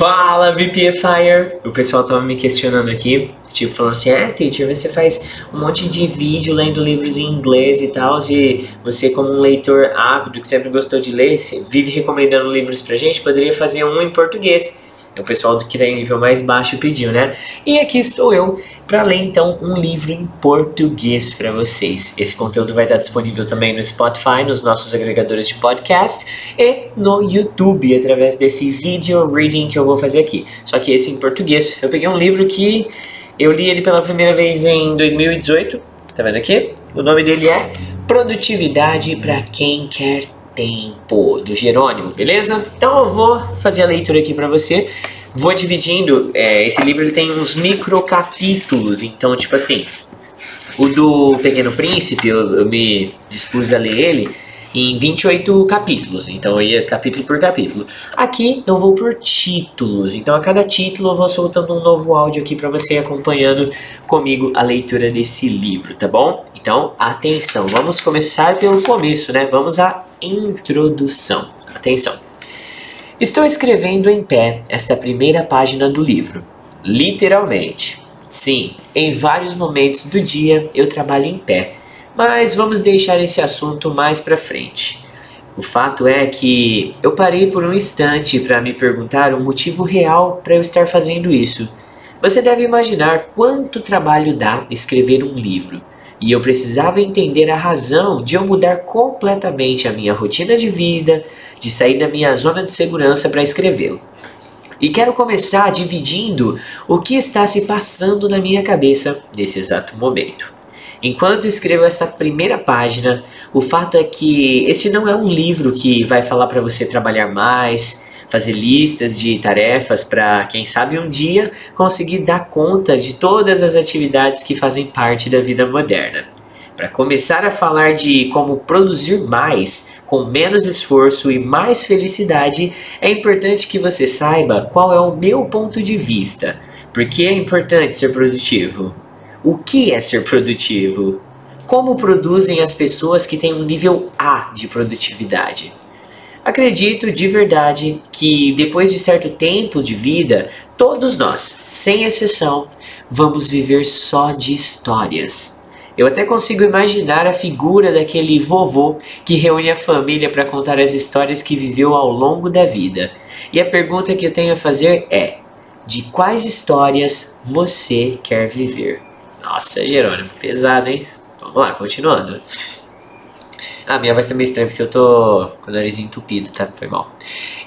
Fala VPFire! O pessoal tava me questionando aqui, tipo, falando assim: é, teacher, você faz um monte de vídeo lendo livros em inglês e tal, e você, como um leitor ávido que sempre gostou de ler, vive recomendando livros pra gente, poderia fazer um em português. É o pessoal que tem nível mais baixo pediu, né? E aqui estou eu para ler então um livro em português para vocês. Esse conteúdo vai estar disponível também no Spotify, nos nossos agregadores de podcast e no YouTube através desse video reading que eu vou fazer aqui. Só que esse em português. Eu peguei um livro que eu li ele pela primeira vez em 2018. Tá vendo aqui? O nome dele é Produtividade para quem quer tempo, do Jerônimo, beleza? Então eu vou fazer a leitura aqui para você. Vou dividindo, é, esse livro ele tem uns micro capítulos, então tipo assim, o do Pequeno Príncipe, eu, eu me dispus a ler ele em 28 capítulos, então eu ia capítulo por capítulo. Aqui eu vou por títulos, então a cada título eu vou soltando um novo áudio aqui para você acompanhando comigo a leitura desse livro, tá bom? Então, atenção, vamos começar pelo começo, né? Vamos à introdução. Atenção. Estou escrevendo em pé esta primeira página do livro. Literalmente. Sim, em vários momentos do dia eu trabalho em pé, mas vamos deixar esse assunto mais para frente. O fato é que eu parei por um instante para me perguntar o motivo real para eu estar fazendo isso. Você deve imaginar quanto trabalho dá escrever um livro e eu precisava entender a razão de eu mudar completamente a minha rotina de vida, de sair da minha zona de segurança para escrevê-lo. E quero começar dividindo o que está se passando na minha cabeça nesse exato momento. Enquanto escrevo essa primeira página, o fato é que este não é um livro que vai falar para você trabalhar mais, fazer listas de tarefas para, quem sabe, um dia conseguir dar conta de todas as atividades que fazem parte da vida moderna. Para começar a falar de como produzir mais com menos esforço e mais felicidade, é importante que você saiba qual é o meu ponto de vista. Por que é importante ser produtivo? O que é ser produtivo? Como produzem as pessoas que têm um nível A de produtividade? Acredito de verdade que depois de certo tempo de vida, todos nós, sem exceção, vamos viver só de histórias. Eu até consigo imaginar a figura daquele vovô que reúne a família para contar as histórias que viveu ao longo da vida. E a pergunta que eu tenho a fazer é: de quais histórias você quer viver? Nossa, Jerônimo, pesado, hein? Vamos lá, continuando. Ah, minha voz tá meio estranha porque eu tô com o nariz entupido, tá? Foi mal.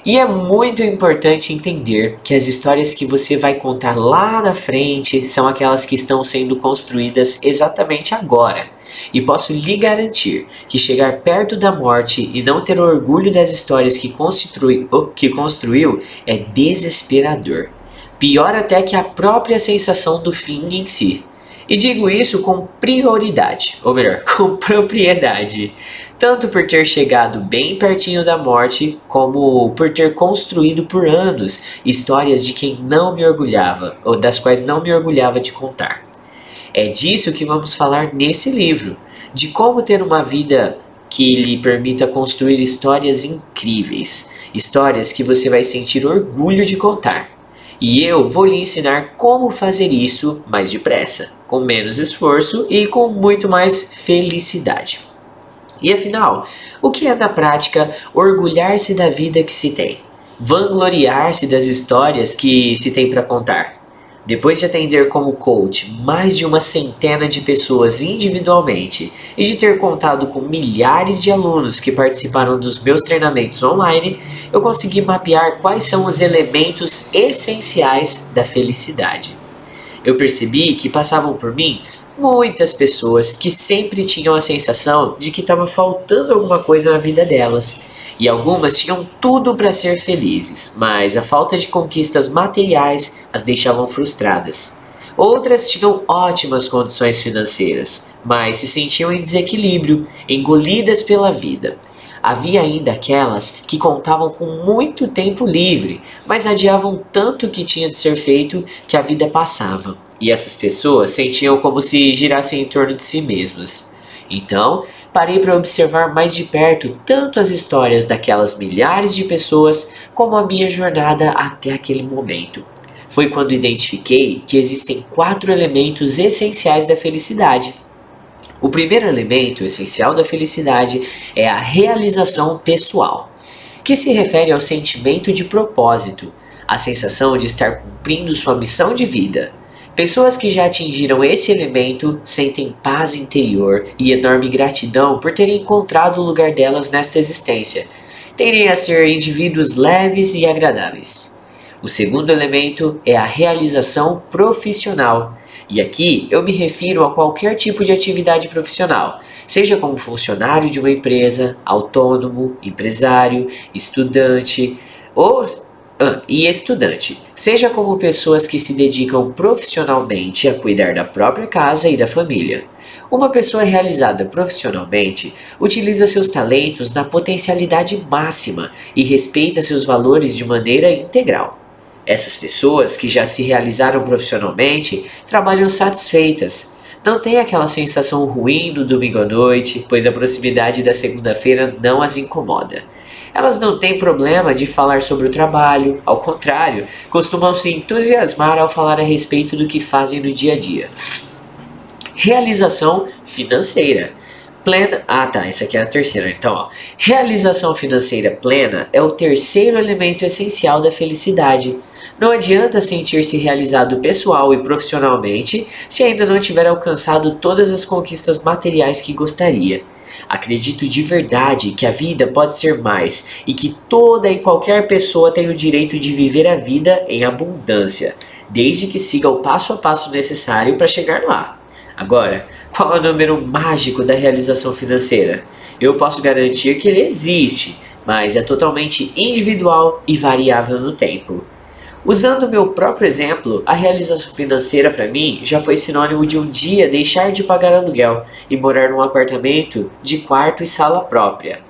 E é muito importante entender que as histórias que você vai contar lá na frente são aquelas que estão sendo construídas exatamente agora. E posso lhe garantir que chegar perto da morte e não ter orgulho das histórias que, construi, que construiu é desesperador. Pior até que a própria sensação do fim em si. E digo isso com prioridade, ou melhor, com propriedade tanto por ter chegado bem pertinho da morte, como por ter construído por anos histórias de quem não me orgulhava, ou das quais não me orgulhava de contar. É disso que vamos falar nesse livro, de como ter uma vida que lhe permita construir histórias incríveis, histórias que você vai sentir orgulho de contar. E eu vou lhe ensinar como fazer isso mais depressa, com menos esforço e com muito mais felicidade. E afinal, o que é na prática orgulhar-se da vida que se tem? Vangloriar-se das histórias que se tem para contar? Depois de atender como coach mais de uma centena de pessoas individualmente e de ter contado com milhares de alunos que participaram dos meus treinamentos online, eu consegui mapear quais são os elementos essenciais da felicidade. Eu percebi que passavam por mim muitas pessoas que sempre tinham a sensação de que estava faltando alguma coisa na vida delas. E algumas tinham tudo para ser felizes, mas a falta de conquistas materiais as deixavam frustradas. Outras tinham ótimas condições financeiras, mas se sentiam em desequilíbrio, engolidas pela vida. Havia ainda aquelas que contavam com muito tempo livre, mas adiavam tanto o que tinha de ser feito que a vida passava e essas pessoas sentiam como se girassem em torno de si mesmas. Então, parei para observar mais de perto tanto as histórias daquelas milhares de pessoas como a minha jornada até aquele momento. Foi quando identifiquei que existem quatro elementos essenciais da felicidade. O primeiro elemento essencial da felicidade é a realização pessoal, que se refere ao sentimento de propósito, a sensação de estar cumprindo sua missão de vida. Pessoas que já atingiram esse elemento sentem paz interior e enorme gratidão por terem encontrado o lugar delas nesta existência. Tendem a ser indivíduos leves e agradáveis. O segundo elemento é a realização profissional. E aqui eu me refiro a qualquer tipo de atividade profissional, seja como funcionário de uma empresa, autônomo, empresário, estudante ou e estudante, seja como pessoas que se dedicam profissionalmente a cuidar da própria casa e da família. Uma pessoa realizada profissionalmente utiliza seus talentos na potencialidade máxima e respeita seus valores de maneira integral. Essas pessoas que já se realizaram profissionalmente trabalham satisfeitas. Não têm aquela sensação ruim do domingo à noite, pois a proximidade da segunda-feira não as incomoda. Elas não têm problema de falar sobre o trabalho, ao contrário, costumam se entusiasmar ao falar a respeito do que fazem no dia a dia. Realização financeira. Plena. Ah, tá. Essa aqui é a terceira. Então, ó. Realização financeira plena é o terceiro elemento essencial da felicidade. Não adianta sentir-se realizado pessoal e profissionalmente se ainda não tiver alcançado todas as conquistas materiais que gostaria. Acredito de verdade que a vida pode ser mais e que toda e qualquer pessoa tem o direito de viver a vida em abundância, desde que siga o passo a passo necessário para chegar lá. Agora, qual é o número mágico da realização financeira? Eu posso garantir que ele existe, mas é totalmente individual e variável no tempo. Usando meu próprio exemplo, a realização financeira para mim já foi sinônimo de um dia deixar de pagar aluguel e morar num apartamento de quarto e sala própria.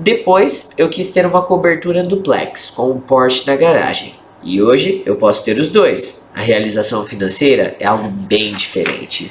Depois, eu quis ter uma cobertura duplex com um Porsche na garagem. E hoje eu posso ter os dois. A realização financeira é algo bem diferente.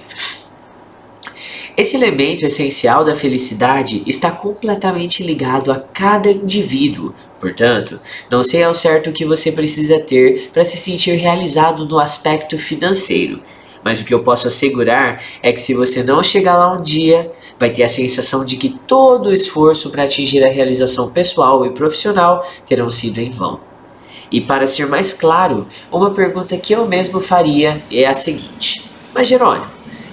Esse elemento essencial da felicidade está completamente ligado a cada indivíduo, Portanto, não sei ao certo o que você precisa ter para se sentir realizado no aspecto financeiro, mas o que eu posso assegurar é que se você não chegar lá um dia, vai ter a sensação de que todo o esforço para atingir a realização pessoal e profissional terão sido em vão. E para ser mais claro, uma pergunta que eu mesmo faria é a seguinte: Mas Jerônimo,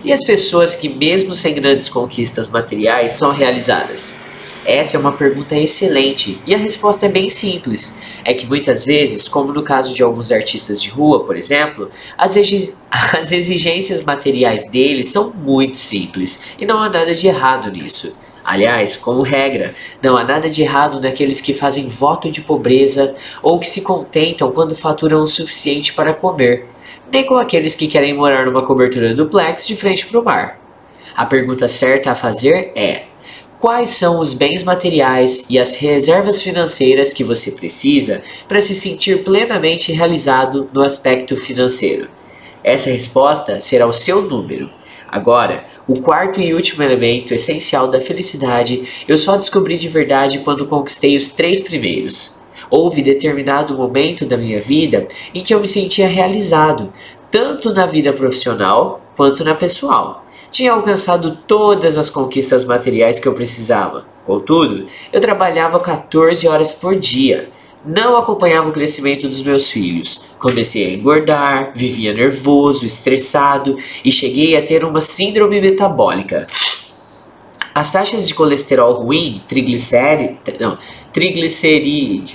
e as pessoas que, mesmo sem grandes conquistas materiais, são realizadas? Essa é uma pergunta excelente e a resposta é bem simples. É que muitas vezes, como no caso de alguns artistas de rua, por exemplo, as, as exigências materiais deles são muito simples e não há nada de errado nisso. Aliás, como regra, não há nada de errado naqueles que fazem voto de pobreza ou que se contentam quando faturam o suficiente para comer, nem com aqueles que querem morar numa cobertura duplex de frente para o mar. A pergunta certa a fazer é: quais são os bens materiais e as reservas financeiras que você precisa para se sentir plenamente realizado no aspecto financeiro? Essa resposta será o seu número. Agora, o quarto e último elemento essencial da felicidade eu só descobri de verdade quando conquistei os três primeiros. Houve determinado momento da minha vida em que eu me sentia realizado, tanto na vida profissional quanto na pessoal tinha alcançado todas as conquistas materiais que eu precisava. Contudo, eu trabalhava 14 horas por dia. Não acompanhava o crescimento dos meus filhos. Comecei a engordar, vivia nervoso, estressado e cheguei a ter uma síndrome metabólica. As taxas de colesterol ruim, triglicéridos, não, triglicerídeos,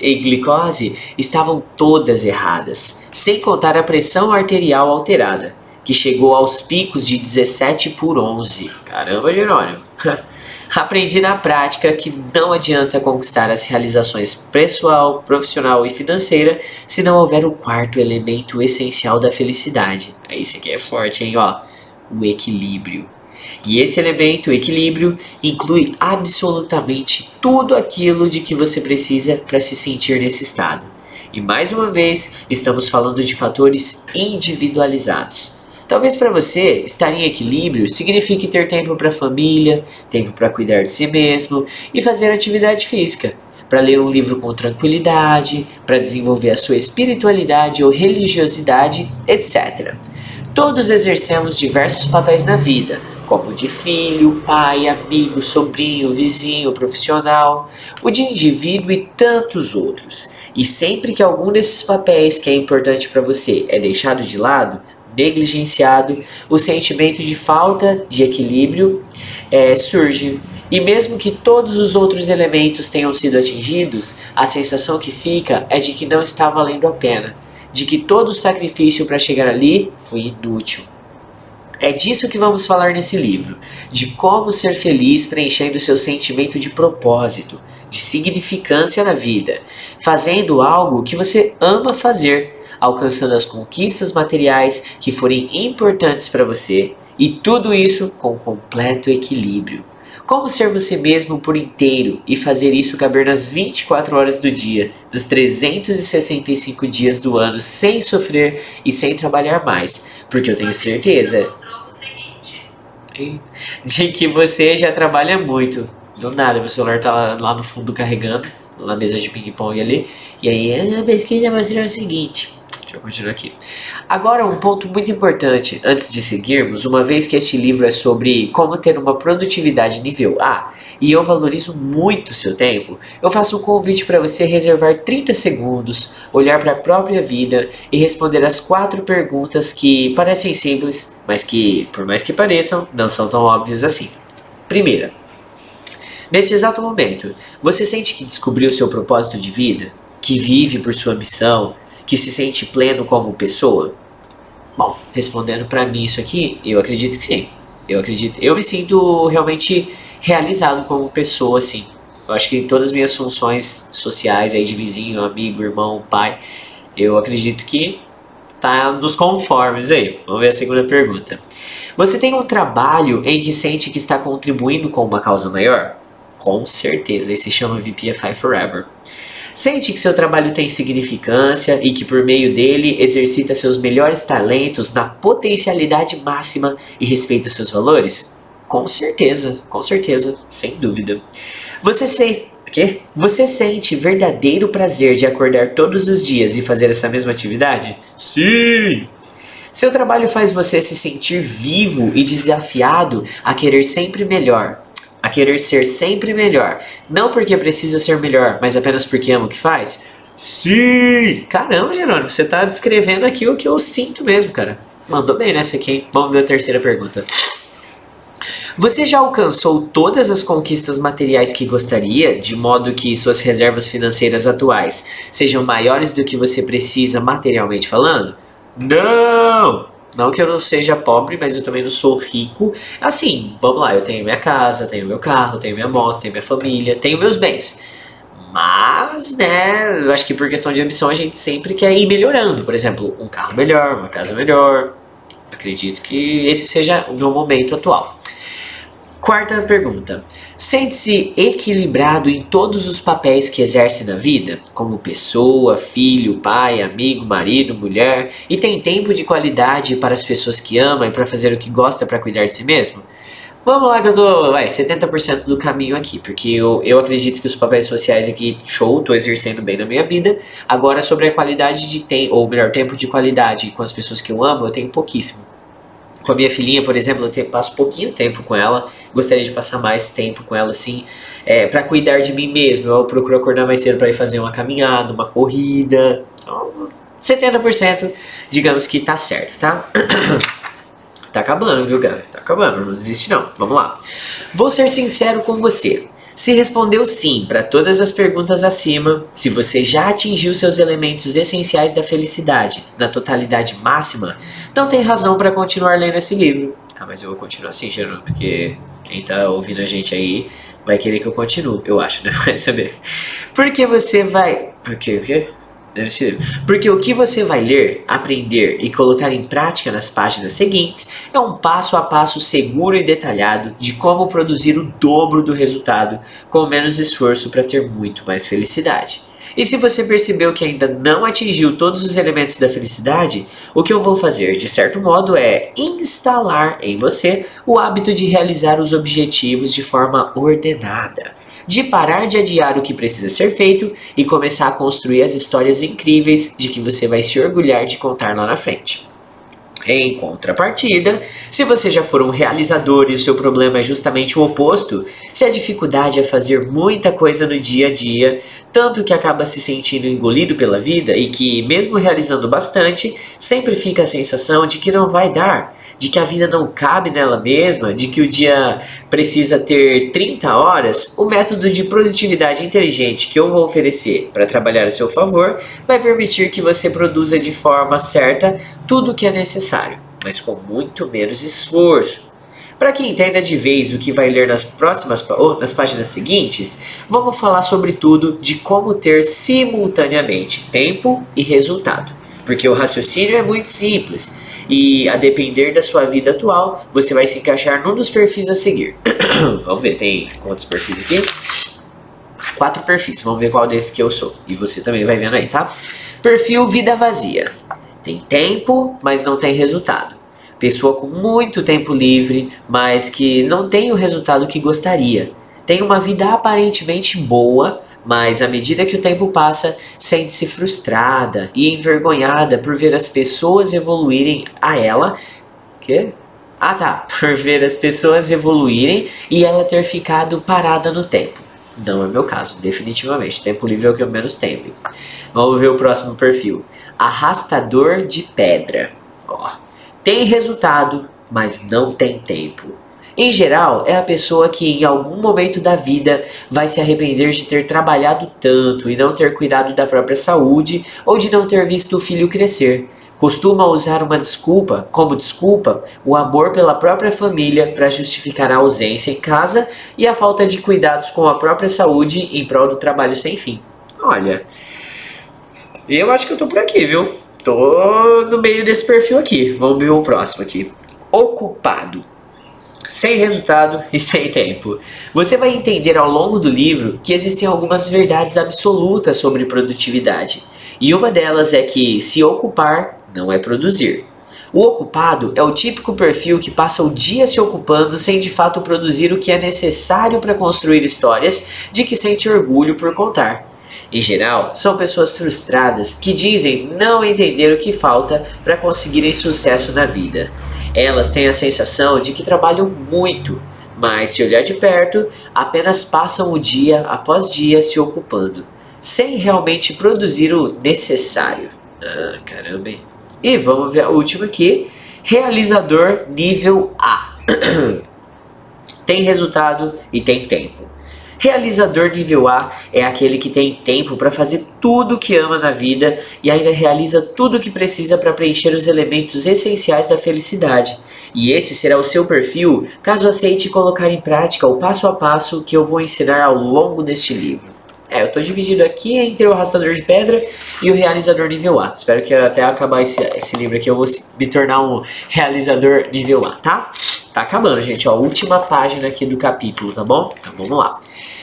e glicose estavam todas erradas, sem contar a pressão arterial alterada que chegou aos picos de 17 por 11. Caramba, Jerônimo! Aprendi na prática que não adianta conquistar as realizações pessoal, profissional e financeira se não houver o quarto elemento essencial da felicidade. Isso aqui é forte, hein? Ó, o equilíbrio. E esse elemento, o equilíbrio, inclui absolutamente tudo aquilo de que você precisa para se sentir nesse estado. E mais uma vez, estamos falando de fatores individualizados Talvez para você estar em equilíbrio signifique ter tempo para a família, tempo para cuidar de si mesmo e fazer atividade física, para ler um livro com tranquilidade, para desenvolver a sua espiritualidade ou religiosidade, etc. Todos exercemos diversos papéis na vida, como de filho, pai, amigo, sobrinho, vizinho, profissional, o de indivíduo e tantos outros. E sempre que algum desses papéis que é importante para você é deixado de lado, negligenciado, o sentimento de falta de equilíbrio é, surge. E mesmo que todos os outros elementos tenham sido atingidos, a sensação que fica é de que não está valendo a pena, de que todo o sacrifício para chegar ali foi inútil. É disso que vamos falar nesse livro, de como ser feliz preenchendo seu sentimento de propósito, de significância na vida, fazendo algo que você ama fazer, alcançando as conquistas materiais que forem importantes para você, e tudo isso com completo equilíbrio. Como ser você mesmo por inteiro e fazer isso caber nas 24 horas do dia, dos 365 dias do ano, sem sofrer e sem trabalhar mais, porque eu tenho certeza de que você já trabalha muito. Do nada, meu celular tá lá, lá no fundo carregando, na mesa de ping-pong ali. E aí a pesquisa mostrou o seguinte. Deixa eu continuar aqui. Agora, um ponto muito importante antes de seguirmos, uma vez que este livro é sobre como ter uma produtividade nível A e eu valorizo muito o seu tempo, eu faço um convite para você reservar 30 segundos, olhar para a própria vida e responder as quatro perguntas que parecem simples, mas que, por mais que pareçam, não são tão óbvias assim. Primeira, neste exato momento, você sente que descobriu seu propósito de vida? Que vive por sua missão? Que se sente pleno como pessoa? Bom, respondendo para mim isso aqui, eu acredito que sim. Eu acredito, eu me sinto realmente realizado como pessoa, assim. Eu acho que em todas as minhas funções sociais aí de vizinho, amigo, irmão, pai, eu acredito que tá nos conformes aí. Vamos ver a segunda pergunta. Você tem um trabalho em que sente que está contribuindo com uma causa maior? Com certeza, esse se chama VPFI Forever. Sente que seu trabalho tem significância e que por meio dele exercita seus melhores talentos na potencialidade máxima e respeita seus valores? Com certeza, com certeza, sem dúvida. Você sente? Você sente verdadeiro prazer de acordar todos os dias e fazer essa mesma atividade? Sim! Seu trabalho faz você se sentir vivo e desafiado a querer sempre melhor, querer ser sempre melhor. Não porque precisa ser melhor, mas apenas porque ama o que faz? Sim! Caramba, Jerônimo, você está descrevendo aqui o que eu sinto mesmo, cara. Mandou bem nessa aqui, hein? Vamos ver a terceira pergunta. Você já alcançou todas as conquistas materiais que gostaria, de modo que suas reservas financeiras atuais sejam maiores do que você precisa materialmente falando? Não! Não que eu não seja pobre, mas eu também não sou rico. Assim, vamos lá, eu tenho minha casa, tenho meu carro, tenho minha moto, tenho minha família, tenho meus bens. Mas, né, eu acho que por questão de ambição a gente sempre quer ir melhorando. Por exemplo, um carro melhor, uma casa melhor. Acredito que esse seja o meu momento atual. Quarta pergunta. Sente-se equilibrado em todos os papéis que exerce na vida, como pessoa, filho, pai, amigo, marido, mulher, e tem tempo de qualidade para as pessoas que ama e para fazer o que gosta para cuidar de si mesmo? Vamos lá que eu tô, vai, 70% do caminho aqui, porque eu, eu acredito que os papéis sociais aqui, show, tô exercendo bem na minha vida. Agora, sobre a qualidade de tempo, ou melhor, tempo de qualidade com as pessoas que eu amo, eu tenho pouquíssimo. Com a minha filhinha, por exemplo, eu passo pouquinho tempo com ela. Gostaria de passar mais tempo com ela, assim, é, para cuidar de mim mesmo. Eu procuro acordar mais cedo para ir fazer uma caminhada, uma corrida. Então, 70% digamos que tá certo, tá? tá acabando, viu, galera? Tá acabando, não desiste não. Vamos lá. Vou ser sincero com você. Se respondeu sim para todas as perguntas acima, se você já atingiu seus elementos essenciais da felicidade na totalidade máxima, não tem razão para continuar lendo esse livro. Ah, mas eu vou continuar assim, Jerônimo, porque quem tá ouvindo a gente aí vai querer que eu continue, eu acho, né? Vai saber. Porque você vai. Porque o quê? Porque o que você vai ler, aprender e colocar em prática nas páginas seguintes é um passo a passo seguro e detalhado de como produzir o dobro do resultado com menos esforço para ter muito mais felicidade. E se você percebeu que ainda não atingiu todos os elementos da felicidade, o que eu vou fazer, de certo modo, é instalar em você o hábito de realizar os objetivos de forma ordenada. De parar de adiar o que precisa ser feito e começar a construir as histórias incríveis de que você vai se orgulhar de contar lá na frente. Em contrapartida, se você já for um realizador e o seu problema é justamente o oposto, se a dificuldade é fazer muita coisa no dia a dia, tanto que acaba se sentindo engolido pela vida e que, mesmo realizando bastante, sempre fica a sensação de que não vai dar, de que a vida não cabe nela mesma, de que o dia precisa ter 30 horas, o método de produtividade inteligente que eu vou oferecer para trabalhar a seu favor vai permitir que você produza de forma certa tudo o que é necessário, mas com muito menos esforço. Para que entenda de vez o que vai ler nas próximas ou nas páginas seguintes, vamos falar sobre tudo de como ter simultaneamente tempo e resultado. Porque o raciocínio é muito simples e a depender da sua vida atual, você vai se encaixar num dos perfis a seguir. Vamos ver, tem quantos perfis aqui? Quatro perfis, vamos ver qual desses que eu sou. E você também vai vendo aí, tá? Perfil vida vazia. Tem tempo, mas não tem resultado. Pessoa com muito tempo livre, mas que não tem o resultado que gostaria. Tem uma vida aparentemente boa, mas à medida que o tempo passa, sente-se frustrada e envergonhada por ver as pessoas evoluírem a ela. Que? Ah tá, por ver as pessoas evoluírem e ela ter ficado parada no tempo. Não é meu caso, definitivamente. Tempo livre é o que eu menos tenho. Vamos ver o próximo perfil. Arrastador de pedra. Ó, tem resultado, mas não tem tempo. Em geral, é a pessoa que em algum momento da vida vai se arrepender de ter trabalhado tanto e não ter cuidado da própria saúde ou de não ter visto o filho crescer. Costuma usar uma desculpa, como desculpa, o amor pela própria família para justificar a ausência em casa e a falta de cuidados com a própria saúde em prol do trabalho sem fim. Olha, eu acho que eu tô por aqui, viu? Tô no meio desse perfil aqui. Vamos ver o próximo aqui. Ocupado sem resultado e sem tempo. Você vai entender ao longo do livro que existem algumas verdades absolutas sobre produtividade. E uma delas é que se ocupar não é produzir. O ocupado é o típico perfil que passa o dia se ocupando sem de fato produzir o que é necessário para construir histórias de que sente orgulho por contar. Em geral, são pessoas frustradas que dizem não entender o que falta para conseguirem sucesso na vida. Elas têm a sensação de que trabalham muito, mas se olhar de perto, apenas passam o dia após dia se ocupando, sem realmente produzir o necessário. Ah, caramba. Hein? E vamos ver a última aqui. Realizador nível A. tem resultado e tem tempo. Realizador nível A é aquele que tem tempo para fazer tudo o que ama na vida e ainda realiza tudo o que precisa para preencher os elementos essenciais da felicidade. E esse será o seu perfil caso aceite colocar em prática o passo a passo que eu vou ensinar ao longo deste livro. É, eu estou dividido aqui entre o arrastador de pedra e o realizador nível A. Espero que até acabar esse, esse livro aqui eu vou me tornar um realizador nível A, tá? Tá acabando, gente. Ó, última página aqui do capítulo, tá bom? Então vamos lá.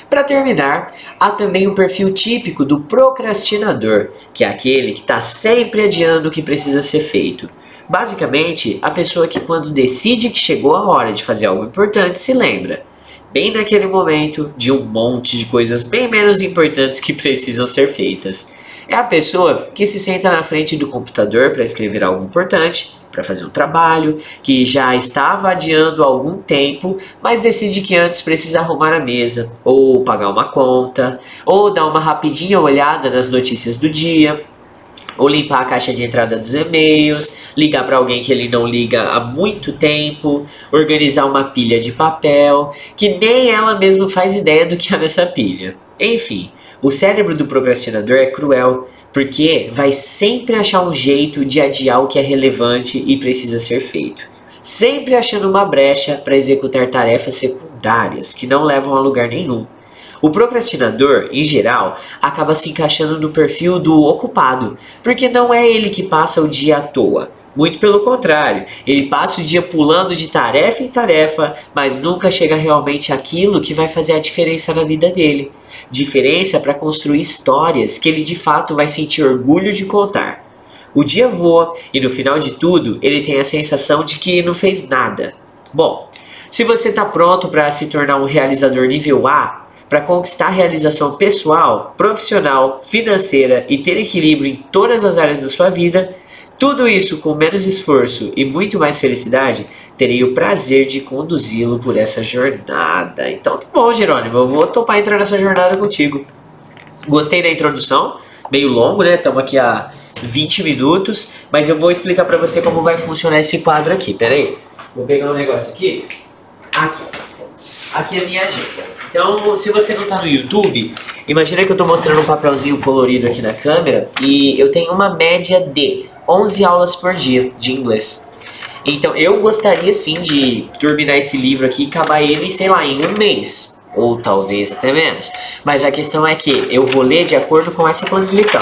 Para terminar, há também o perfil típico do procrastinador, que é aquele que está sempre adiando o que precisa ser feito. Basicamente, a pessoa que quando decide que chegou a hora de fazer algo importante se lembra, bem naquele momento, de um monte de coisas bem menos importantes que precisam ser feitas. É a pessoa que se senta na frente do computador para escrever algo importante, para fazer um trabalho, que já estava adiando há algum tempo, mas decide que antes precisa arrumar a mesa, ou pagar uma conta, ou dar uma rapidinha olhada nas notícias do dia, ou limpar a caixa de entrada dos e-mails, ligar para alguém que ele não liga há muito tempo, organizar uma pilha de papel, que nem ela mesma faz ideia do que há nessa pilha. Enfim, o cérebro do procrastinador é cruel, porque vai sempre achar um jeito de adiar o que é relevante e precisa ser feito. Sempre achando uma brecha para executar tarefas secundárias que não levam a lugar nenhum. O procrastinador, em geral, acaba se encaixando no perfil do ocupado, porque não é ele que passa o dia à toa, Muito pelo contrário, ele passa o dia pulando de tarefa em tarefa, mas nunca chega realmente àquilo que vai fazer a diferença na vida dele. Diferença para construir histórias que ele de fato vai sentir orgulho de contar. O dia voa e no final de tudo ele tem a sensação de que não fez nada. Bom, se você está pronto para se tornar um realizador nível A, para conquistar realização pessoal, profissional, financeira e ter equilíbrio em todas as áreas da sua vida, tudo isso com menos esforço e muito mais felicidade, terei o prazer de conduzi-lo por essa jornada. Então tá bom, Jerônimo, eu vou topar entrar nessa jornada contigo. Gostei da introdução, meio longo, né? Estamos aqui há 20 minutos, mas eu vou explicar para você como vai funcionar esse quadro aqui. Pera aí. Vou pegar um negócio aqui. Aqui. Aqui é a minha agenda. Então, se você não está no YouTube, imagina que eu estou mostrando um papelzinho colorido aqui na câmera e eu tenho uma média de 11 aulas por dia de inglês. Então, eu gostaria sim de terminar esse livro aqui e acabar ele, sei lá, em um mês. Ou talvez até menos. Mas a questão é que eu vou ler de acordo com essa planilha.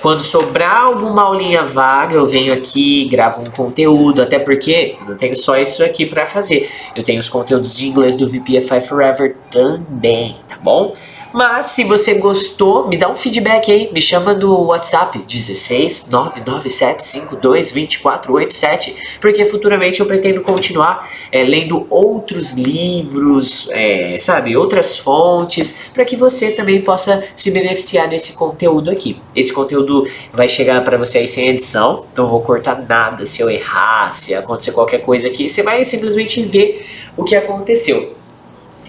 Quando sobrar alguma aulinha vaga, eu venho aqui, gravo um conteúdo, até porque eu não tenho só isso aqui para fazer. Eu tenho os conteúdos de inglês do VPFI Forever também, tá bom? Mas se você gostou, me dá um feedback aí, me chama no WhatsApp 16 99752 2487, porque futuramente eu pretendo continuar é, lendo outros livros, é, sabe, outras fontes, para que você também possa se beneficiar desse conteúdo aqui. Esse conteúdo vai chegar para você aí sem edição, eu vou cortar nada se eu errar, se acontecer qualquer coisa aqui, você vai simplesmente ver o que aconteceu.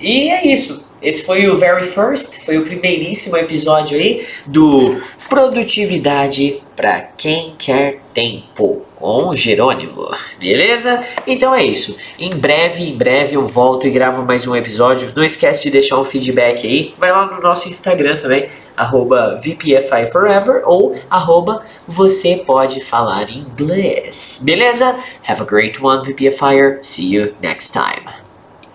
E é isso. Esse foi o very first, foi o primeiríssimo episódio aí do Produtividade para quem quer tempo com Jerônimo, beleza? Então é isso. Em breve, em breve eu volto e gravo mais um episódio. Não esquece de deixar um feedback aí. Vai lá no nosso Instagram também, VPFIForever ou arroba você pode falar inglês. Beleza? Have a great one, VPFire. See you next time.